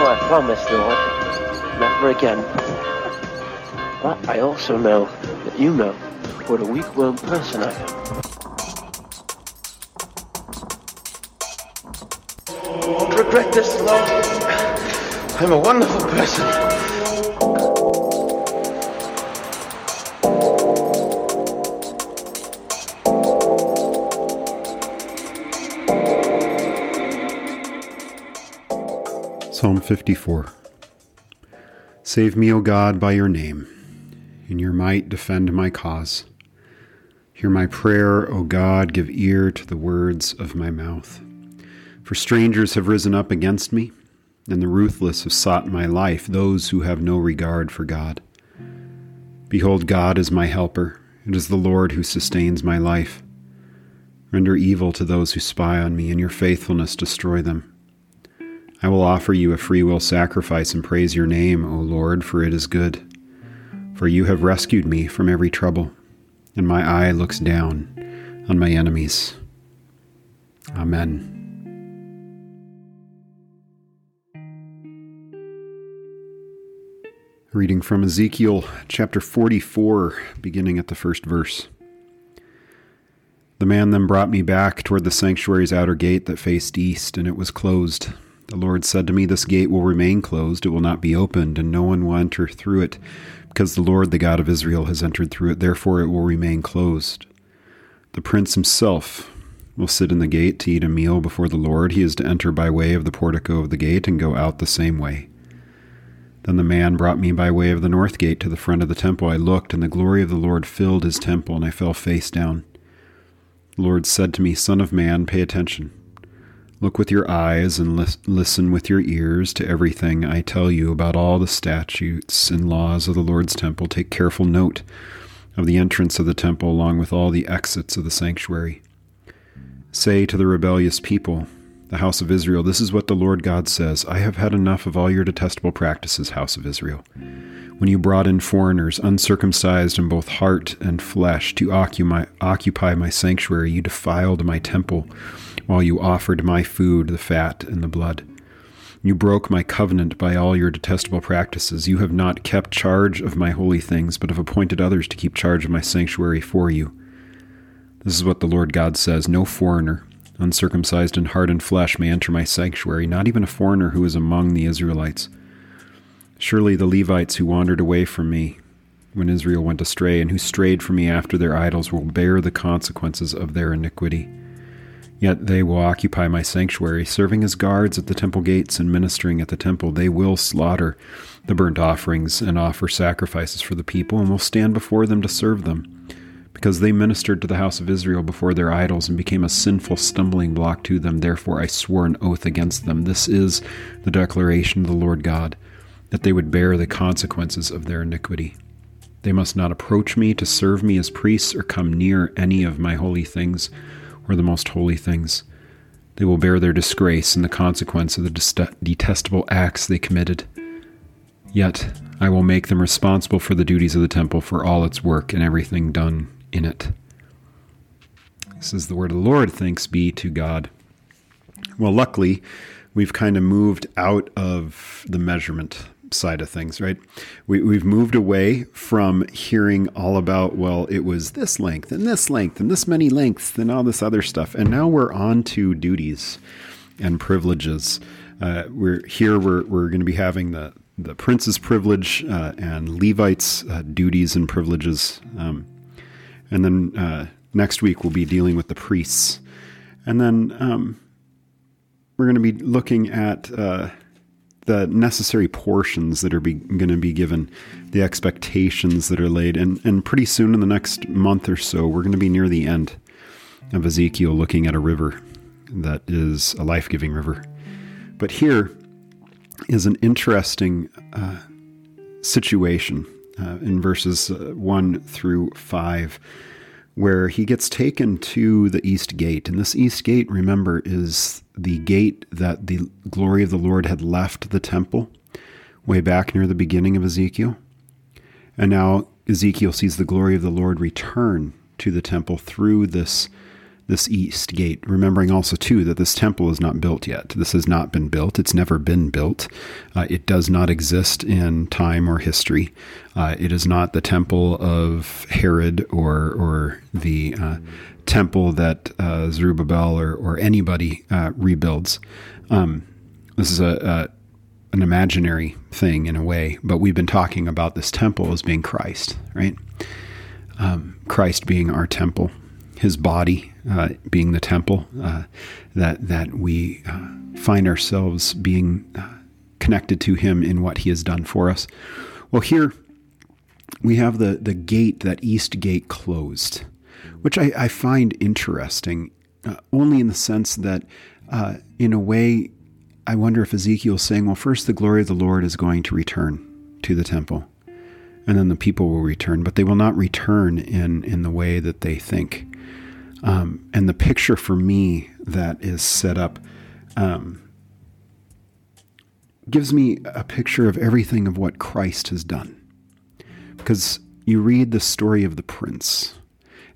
know I promise, Lord, never again. But I also know that you know what a weak-willed person I am. Won't regret this, Lord. I'm a wonderful person. Psalm 54 Save me, O God, by your name. In your might, defend my cause. Hear my prayer, O God, give ear to the words of my mouth. For strangers have risen up against me, and the ruthless have sought my life, those who have no regard for God. Behold, God is my helper. It is the Lord who sustains my life. Render evil to those who spy on me, and your faithfulness destroy them. I will offer you a freewill sacrifice and praise your name, O Lord, for it is good. For you have rescued me from every trouble, and my eye looks down on my enemies. Amen. Reading from Ezekiel chapter 44, beginning at the first verse. The man then brought me back toward the sanctuary's outer gate that faced east, and it was closed. The Lord said to me, This gate will remain closed, it will not be opened, and no one will enter through it, because the Lord, the God of Israel, has entered through it. Therefore it will remain closed. The prince himself will sit in the gate to eat a meal before the Lord. He is to enter by way of the portico of the gate and go out the same way. Then the man brought me by way of the north gate to the front of the temple. I looked, and the glory of the Lord filled his temple, and I fell face down. The Lord said to me, Son of man, pay attention. Look with your eyes and lis- listen with your ears to everything I tell you about all the statutes and laws of the Lord's temple. Take careful note of the entrance of the temple along with all the exits of the sanctuary. Say to the rebellious people, the house of Israel, this is what the Lord God says I have had enough of all your detestable practices, house of Israel. When you brought in foreigners, uncircumcised in both heart and flesh, to occupy, occupy my sanctuary, you defiled my temple while you offered my food, the fat and the blood. You broke my covenant by all your detestable practices. You have not kept charge of my holy things, but have appointed others to keep charge of my sanctuary for you. This is what the Lord God says No foreigner, uncircumcised in heart and flesh, may enter my sanctuary, not even a foreigner who is among the Israelites. Surely the Levites who wandered away from me when Israel went astray, and who strayed from me after their idols, will bear the consequences of their iniquity. Yet they will occupy my sanctuary, serving as guards at the temple gates and ministering at the temple. They will slaughter the burnt offerings and offer sacrifices for the people, and will stand before them to serve them. Because they ministered to the house of Israel before their idols and became a sinful stumbling block to them, therefore I swore an oath against them. This is the declaration of the Lord God, that they would bear the consequences of their iniquity. They must not approach me to serve me as priests or come near any of my holy things or the most holy things. They will bear their disgrace and the consequence of the detestable acts they committed. Yet I will make them responsible for the duties of the temple, for all its work and everything done in it. This is the word of the Lord. Thanks be to God. Well, luckily, we've kind of moved out of the measurement side of things, right? We, we've moved away from hearing all about, well, it was this length and this length and this many lengths and all this other stuff. And now we're on to duties and privileges. Uh, we're here, we're, we're going to be having the, the prince's privilege uh, and Levites' uh, duties and privileges. Um, and then uh, next week we'll be dealing with the priests. And then um, we're going to be looking at uh, the necessary portions that are going to be given, the expectations that are laid, and and pretty soon in the next month or so, we're going to be near the end of Ezekiel, looking at a river that is a life giving river. But here is an interesting uh, situation uh, in verses uh, one through five where he gets taken to the east gate. And this east gate, remember, is the gate that the glory of the Lord had left the temple way back near the beginning of Ezekiel. And now Ezekiel sees the glory of the Lord return to the temple through this, this east gate, remembering also too that this temple is not built yet. This has not been built. It's never been built. Uh, it does not exist in time or history. Uh, it is not the temple of Herod or or the uh, temple that uh, Zerubbabel or or anybody uh, rebuilds. Um, this is a, a an imaginary thing in a way, but we've been talking about this temple as being Christ, right? Um, Christ being our temple, His body uh, being the temple, uh, that that we uh, find ourselves being uh, connected to Him in what He has done for us. Well, here we have the the gate, that east gate closed, which I, I find interesting, uh, only in the sense that, in a way, I wonder if Ezekiel's saying, well, first the glory of the Lord is going to return to the temple, and then the people will return, but they will not return in, in the way that they think. Um, and the picture for me that is set up um, gives me a picture of everything of what Christ has done. Because you read the story of the prince,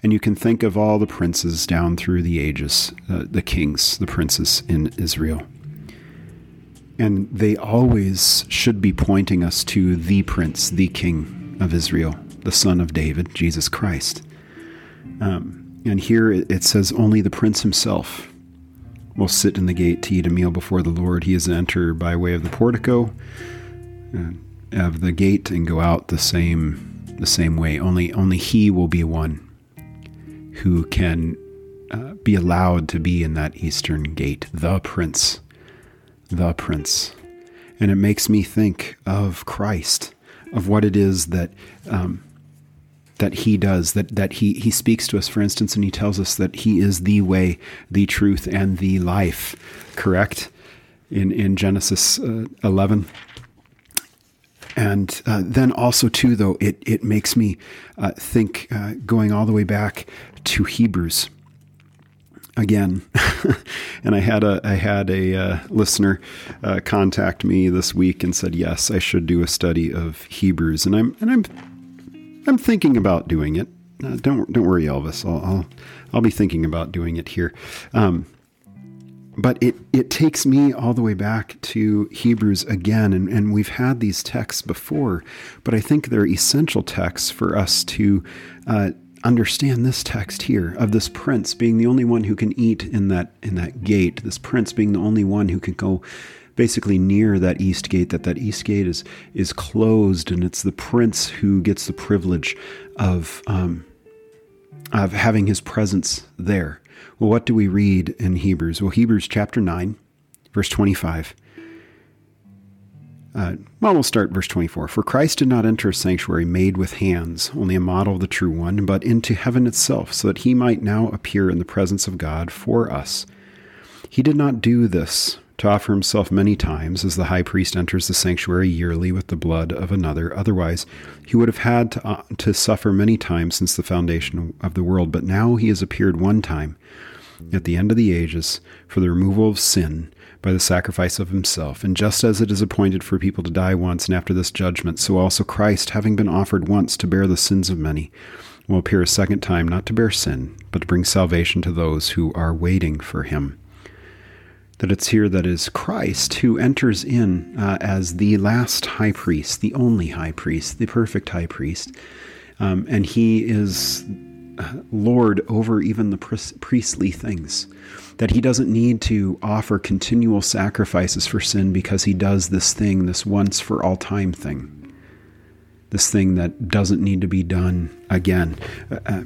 and you can think of all the princes down through the ages, uh, the kings, the princes in Israel. And they always should be pointing us to the Prince, the King of Israel, the Son of David, Jesus Christ. Um, and here it says, Only the Prince himself will sit in the gate to eat a meal before the Lord. He is to enter by way of the portico uh, of the gate and go out the same the same way. Only only he will be one who can uh, be allowed to be in that eastern gate, the Prince the Prince. And it makes me think of Christ, of what it is that um, that He does, that that He He speaks to us, for instance, and He tells us that He is the way, the truth, and the life. Correct in in Genesis uh, eleven. And uh, then also too, though it it makes me uh, think, uh, going all the way back to Hebrews again. and I had a I had a uh, listener uh, contact me this week and said, "Yes, I should do a study of Hebrews." And I'm and I'm I'm thinking about doing it. Uh, don't don't worry, Elvis. I'll, I'll, I'll be thinking about doing it here. Um, but it it takes me all the way back to Hebrews again, and, and we've had these texts before, but I think they're essential texts for us to uh, understand this text here of this prince being the only one who can eat in that in that gate this prince being the only one who can go basically near that east gate that that east gate is is closed and it's the prince who gets the privilege of um, of having his presence there well what do we read in hebrews well hebrews chapter 9 verse 25 uh, well, we'll start verse 24. For Christ did not enter a sanctuary made with hands, only a model of the true one, but into heaven itself, so that he might now appear in the presence of God for us. He did not do this to offer himself many times, as the high priest enters the sanctuary yearly with the blood of another. Otherwise, he would have had to, uh, to suffer many times since the foundation of the world. But now he has appeared one time at the end of the ages for the removal of sin by the sacrifice of himself. And just as it is appointed for people to die once and after this judgment, so also Christ, having been offered once to bear the sins of many, will appear a second time, not to bear sin, but to bring salvation to those who are waiting for him. That it's here that is Christ who enters in uh, as the last high priest, the only high priest, the perfect high priest. Um, and he is uh, Lord over even the priestly things that he doesn't need to offer continual sacrifices for sin because he does this thing, this once for all time thing, this thing that doesn't need to be done again. Uh, uh,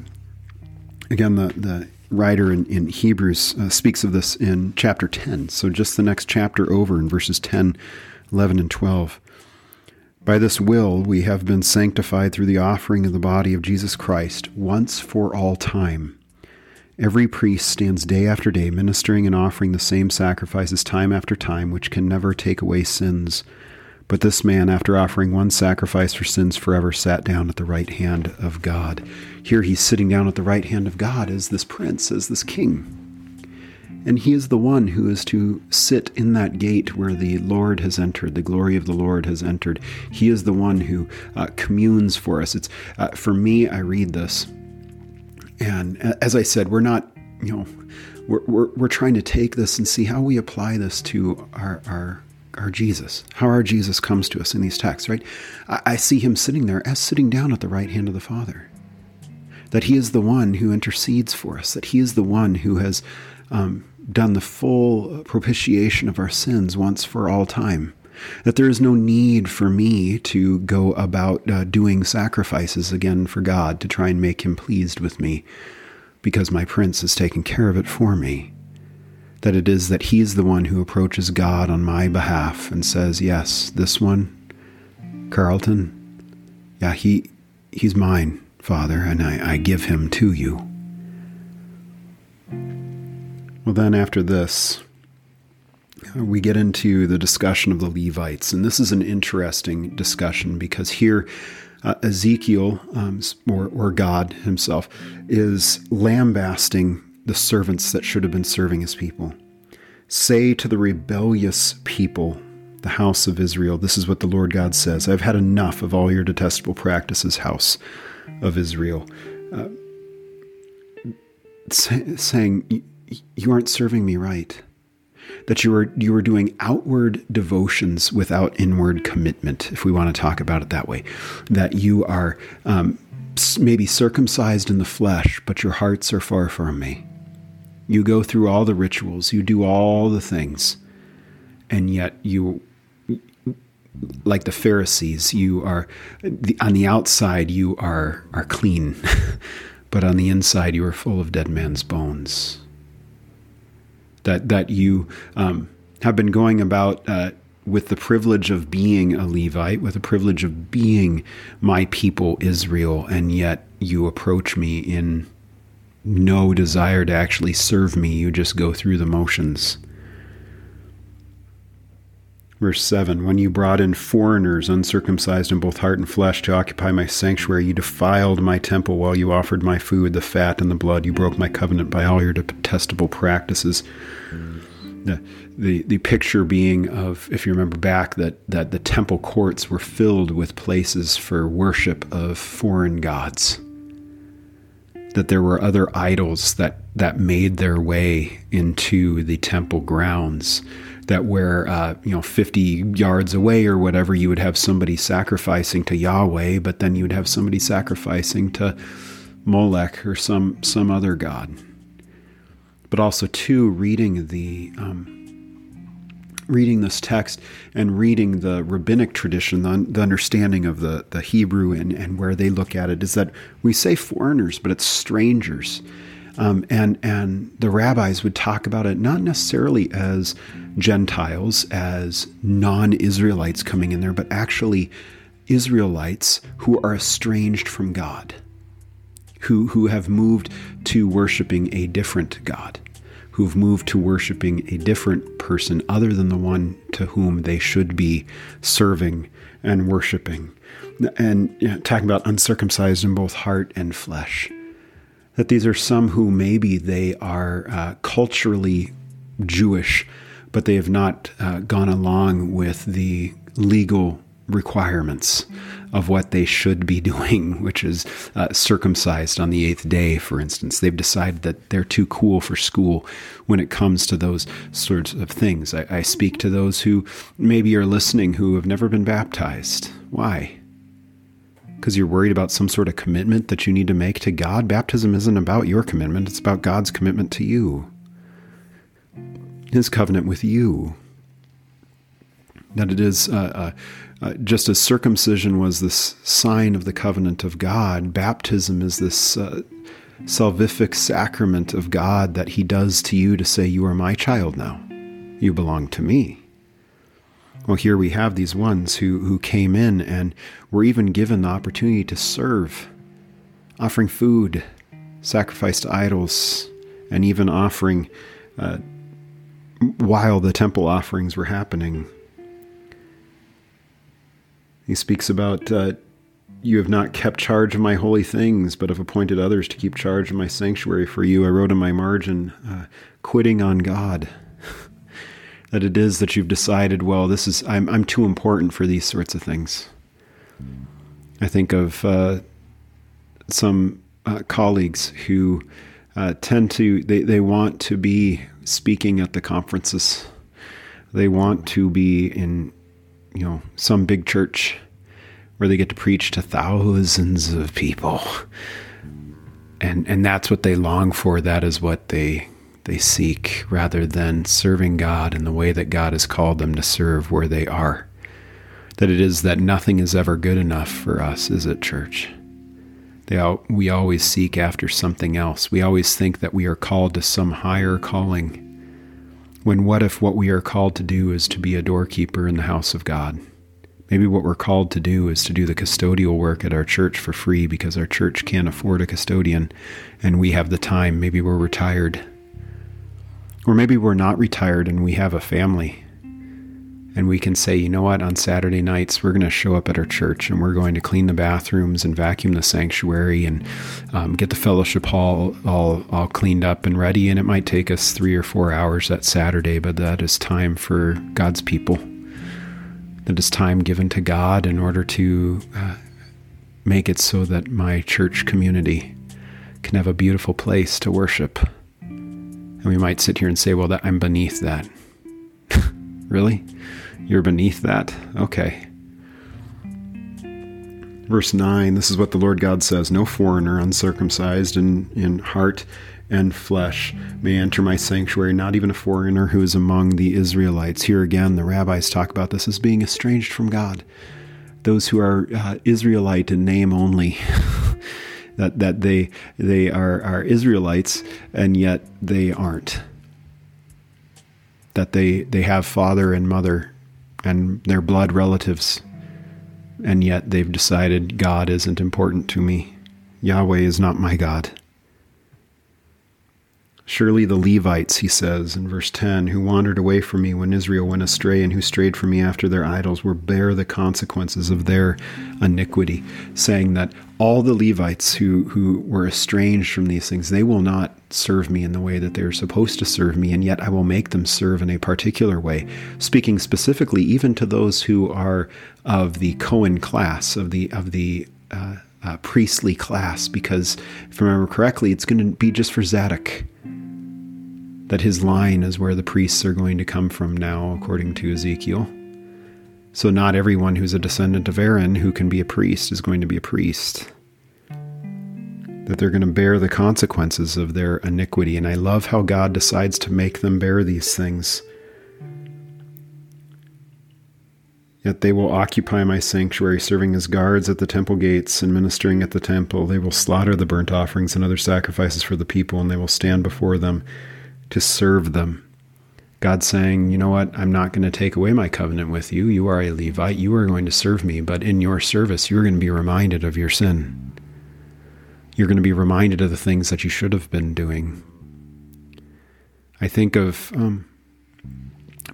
again, the, the writer in, in Hebrews uh, speaks of this in chapter 10. So just the next chapter over in verses 10, 11, and 12. By this will we have been sanctified through the offering of the body of Jesus Christ once for all time. Every priest stands day after day ministering and offering the same sacrifices time after time, which can never take away sins. But this man, after offering one sacrifice for sins forever, sat down at the right hand of God. Here he's sitting down at the right hand of God as this prince, as this king. And he is the one who is to sit in that gate where the Lord has entered, the glory of the Lord has entered. He is the one who uh, communes for us. It's uh, for me. I read this and as I said, we're not you know, we're, we're, we're trying to take this and see how we apply this to our, our, our Jesus, how our Jesus comes to us in these texts, right? I, I see him sitting there as sitting down at the right hand of the Father. That he is the one who intercedes for us, that he is the one who has um, done the full propitiation of our sins once for all time. That there is no need for me to go about uh, doing sacrifices again for God to try and make him pleased with me, because my prince has taken care of it for me. That it is that he's the one who approaches God on my behalf and says, Yes, this one, Carlton, yeah, he he's mine, Father, and I, I give him to you. Well, then after this, we get into the discussion of the Levites. And this is an interesting discussion because here uh, Ezekiel, um, or, or God himself, is lambasting the servants that should have been serving his people. Say to the rebellious people, the house of Israel, this is what the Lord God says I've had enough of all your detestable practices, house of Israel. Uh, say, saying, you aren't serving me right. That you were you were doing outward devotions without inward commitment, if we want to talk about it that way. That you are um, maybe circumcised in the flesh, but your hearts are far from me. You go through all the rituals, you do all the things, and yet you, like the Pharisees, you are on the outside you are are clean, but on the inside you are full of dead man's bones. That that you um, have been going about uh, with the privilege of being a Levite, with the privilege of being my people Israel, and yet you approach me in no desire to actually serve me. You just go through the motions. Verse 7 When you brought in foreigners, uncircumcised in both heart and flesh, to occupy my sanctuary, you defiled my temple while you offered my food, the fat and the blood. You broke my covenant by all your detestable practices. The, the, the picture being of, if you remember back, that, that the temple courts were filled with places for worship of foreign gods. That there were other idols that, that made their way into the temple grounds that were uh, you know 50 yards away or whatever you would have somebody sacrificing to Yahweh, but then you would have somebody sacrificing to Molech or some some other god. But also too reading the um, reading this text and reading the rabbinic tradition, the, the understanding of the, the Hebrew and, and where they look at it is that we say foreigners, but it's strangers. Um, and and the rabbis would talk about it not necessarily as Gentiles, as non-Israelites coming in there, but actually Israelites who are estranged from God, who who have moved to worshiping a different God, who've moved to worshiping a different person other than the one to whom they should be serving and worshiping, and you know, talking about uncircumcised in both heart and flesh that these are some who maybe they are uh, culturally Jewish, but they have not uh, gone along with the legal requirements of what they should be doing, which is uh, circumcised on the eighth day, for instance. They've decided that they're too cool for school when it comes to those sorts of things. I, I speak to those who maybe are listening who have never been baptized. Why? because you're worried about some sort of commitment that you need to make to God. Baptism isn't about your commitment, it's about God's commitment to you, His covenant with you. That it is uh, uh, uh, just as circumcision was this sign of the covenant of God, baptism is this uh, salvific sacrament of God that He does to you to say, You are my child now. You belong to me. Well, here we have these ones who, who came in and were even given the opportunity to serve, offering food, sacrifice to idols, and even offering uh, while the temple offerings were happening. He speaks about uh, you have not kept charge of my holy things, but have appointed others to keep charge of my sanctuary for you. I wrote in my margin, uh, quitting on God that it is that you've decided, well, this is I'm I'm too important for these sorts of things. I think of uh, some uh, colleagues who uh, tend to they, they want to be speaking at the conferences. They want to be in you know some big church where they get to preach to thousands of people. And and that's what they long for. That is what they they seek rather than serving God in the way that God has called them to serve where they are. That it is that nothing is ever good enough for us, is it, church? They all, we always seek after something else. We always think that we are called to some higher calling. When what if what we are called to do is to be a doorkeeper in the house of God? Maybe what we're called to do is to do the custodial work at our church for free because our church can't afford a custodian and we have the time. Maybe we're retired. Or maybe we're not retired and we have a family and we can say, you know what, on Saturday nights, we're going to show up at our church and we're going to clean the bathrooms and vacuum the sanctuary and um, get the fellowship hall all, all cleaned up and ready. And it might take us three or four hours that Saturday, but that is time for God's people. That is time given to God in order to uh, make it so that my church community can have a beautiful place to worship. And we might sit here and say, well, that I'm beneath that. really? You're beneath that? Okay. Verse 9 This is what the Lord God says No foreigner uncircumcised in, in heart and flesh may enter my sanctuary, not even a foreigner who is among the Israelites. Here again, the rabbis talk about this as being estranged from God. Those who are uh, Israelite in name only. that that they they are, are Israelites and yet they aren't. That they, they have father and mother and their blood relatives, and yet they've decided God isn't important to me. Yahweh is not my God. Surely the Levites, he says in verse 10, who wandered away from me when Israel went astray and who strayed from me after their idols, will bear the consequences of their iniquity, saying that all the Levites who, who were estranged from these things, they will not serve me in the way that they are supposed to serve me, and yet I will make them serve in a particular way, speaking specifically even to those who are of the Cohen class, of the of the uh, uh, priestly class, because if I remember correctly, it's going to be just for Zadok that his line is where the priests are going to come from now, according to Ezekiel. So, not everyone who's a descendant of Aaron who can be a priest is going to be a priest. That they're going to bear the consequences of their iniquity. And I love how God decides to make them bear these things. Yet they will occupy my sanctuary, serving as guards at the temple gates and ministering at the temple. They will slaughter the burnt offerings and other sacrifices for the people, and they will stand before them to serve them. God saying, you know what, I'm not going to take away my covenant with you. You are a Levite. You are going to serve me, but in your service, you're going to be reminded of your sin. You're going to be reminded of the things that you should have been doing. I think of um,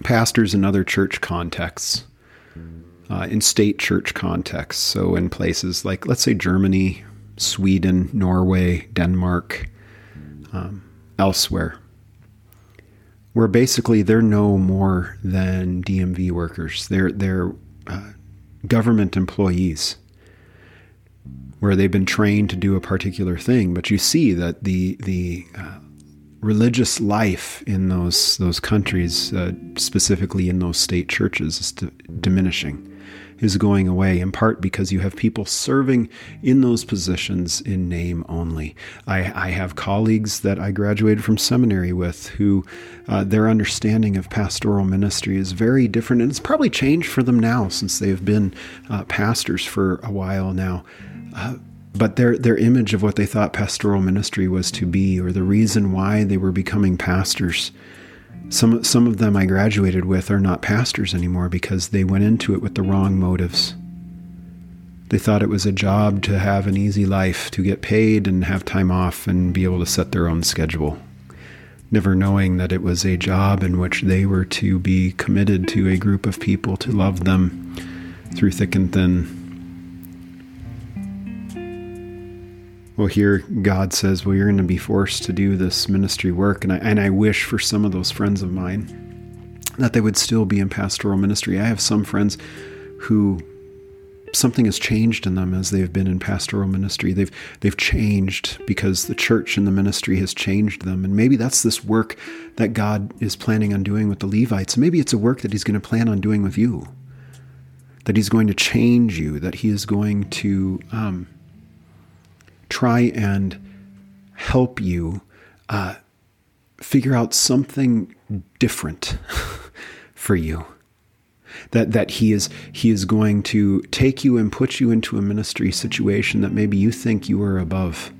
pastors in other church contexts, uh, in state church contexts. So, in places like, let's say, Germany, Sweden, Norway, Denmark, um, elsewhere where basically they're no more than DMV workers. They're they're uh, government employees where they've been trained to do a particular thing. But you see that the the uh, religious life in those those countries, uh, specifically in those state churches, is d- diminishing is going away, in part because you have people serving in those positions in name only. I, I have colleagues that I graduated from seminary with who uh, their understanding of pastoral ministry is very different, and it's probably changed for them now since they've been uh, pastors for a while now. Uh, but their their image of what they thought pastoral ministry was to be, or the reason why they were becoming pastors, some some of them I graduated with are not pastors anymore because they went into it with the wrong motives. They thought it was a job to have an easy life, to get paid and have time off and be able to set their own schedule, never knowing that it was a job in which they were to be committed to a group of people to love them through thick and thin well, here God says, well, you're going to be forced to do this ministry work. And I, and I wish for some of those friends of mine that they would still be in pastoral ministry. I have some friends who something has changed in them as they've been in pastoral ministry. They've they've changed because the church and the ministry has changed them. And maybe that's this work that God is planning on doing with the Levites. Maybe it's a work that He's going to plan on doing with you. That He's going to change you. That He is going to um, try and help you uh, figure out something different for you. That that he is he is going to take you and put you into a ministry situation that maybe you think you are above.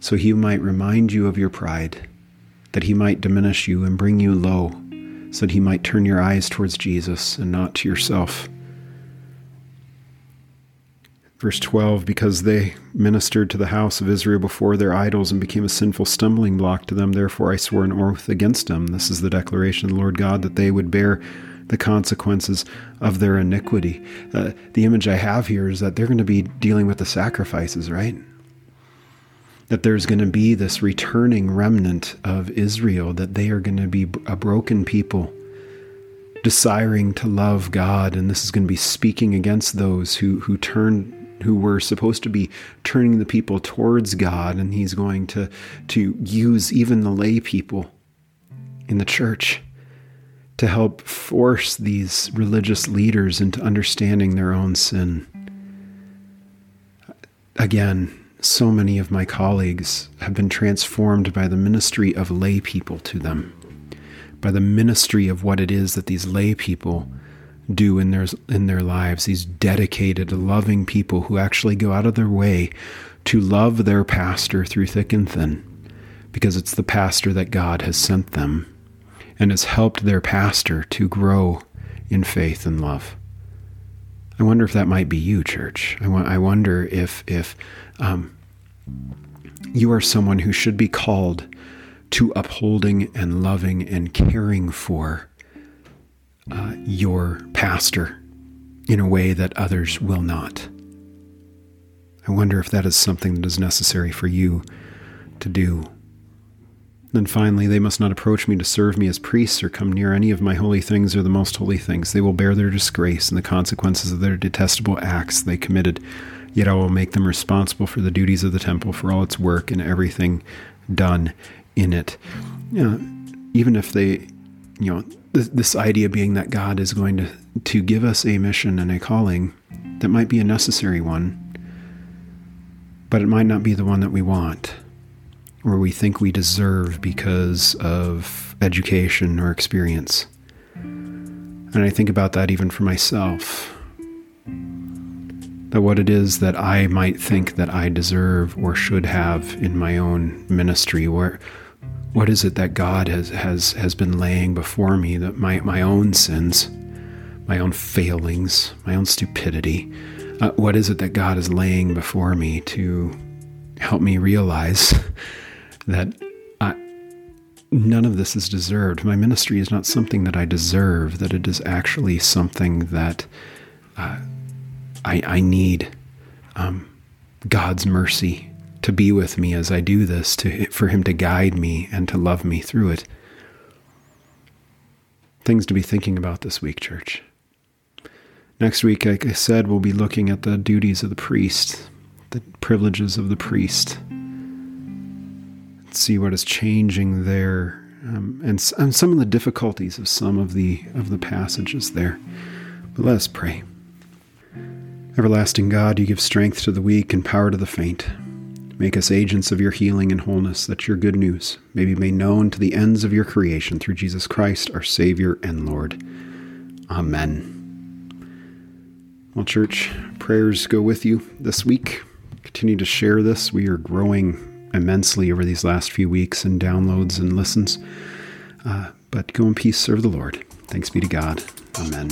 So he might remind you of your pride that he might diminish you and bring you low so that he might turn your eyes towards Jesus and not to yourself Verse 12, because they ministered to the house of Israel before their idols and became a sinful stumbling block to them, therefore I swore an oath against them. This is the declaration of the Lord God that they would bear the consequences of their iniquity. Uh, the image I have here is that they're going to be dealing with the sacrifices, right? That there's going to be this returning remnant of Israel, that they are going to be a broken people desiring to love God, and this is going to be speaking against those who who turn who were supposed to be turning the people towards God, and he's going to to use even the lay people in the church to help force these religious leaders into understanding their own sin. Again, so many of my colleagues have been transformed by the ministry of lay people to them, by the ministry of what it is that these lay people do in their in their lives these dedicated loving people who actually go out of their way to love their pastor through thick and thin because it's the pastor that God has sent them and has helped their pastor to grow in faith and love. I wonder if that might be you, church. I, I wonder if if um, you are someone who should be called to upholding and loving and caring for uh, your pastor in a way that others will not. I wonder if that is something that is necessary for you to do. Then finally, they must not approach me to serve me as priests or come near any of my holy things or the most holy things. They will bear their disgrace and the consequences of their detestable acts they committed. Yet I will make them responsible for the duties of the temple, for all its work and everything done in it. You know, even if they, you know, this, this idea being that God is going to, to give us a mission and a calling that might be a necessary one, but it might not be the one that we want or we think we deserve because of education or experience. And I think about that even for myself. That what it is that I might think that I deserve or should have in my own ministry, where what is it that God has has has been laying before me that my my own sins, my own failings, my own stupidity, uh, what is it that God is laying before me to help me realize that I, none of this is deserved. My ministry is not something that I deserve, that it is actually something that uh, I, I, need um, God's mercy to be with me as I do this, to, for Him to guide me and to love me through it. Things to be thinking about this week, church. Next week, like I said, we'll be looking at the duties of the priest, the privileges of the priest see what is changing there, um, and, and some of the difficulties of some of the of the passages there. But let us pray. Everlasting God, you give strength to the weak and power to the faint. Make us agents of your healing and wholeness, that your good news may be made known to the ends of your creation through Jesus Christ, our Savior and Lord. Amen. Well, church, prayers go with you this week. Continue to share this. We are growing immensely over these last few weeks in downloads and listens. Uh, but go in peace, serve the Lord. Thanks be to God. Amen.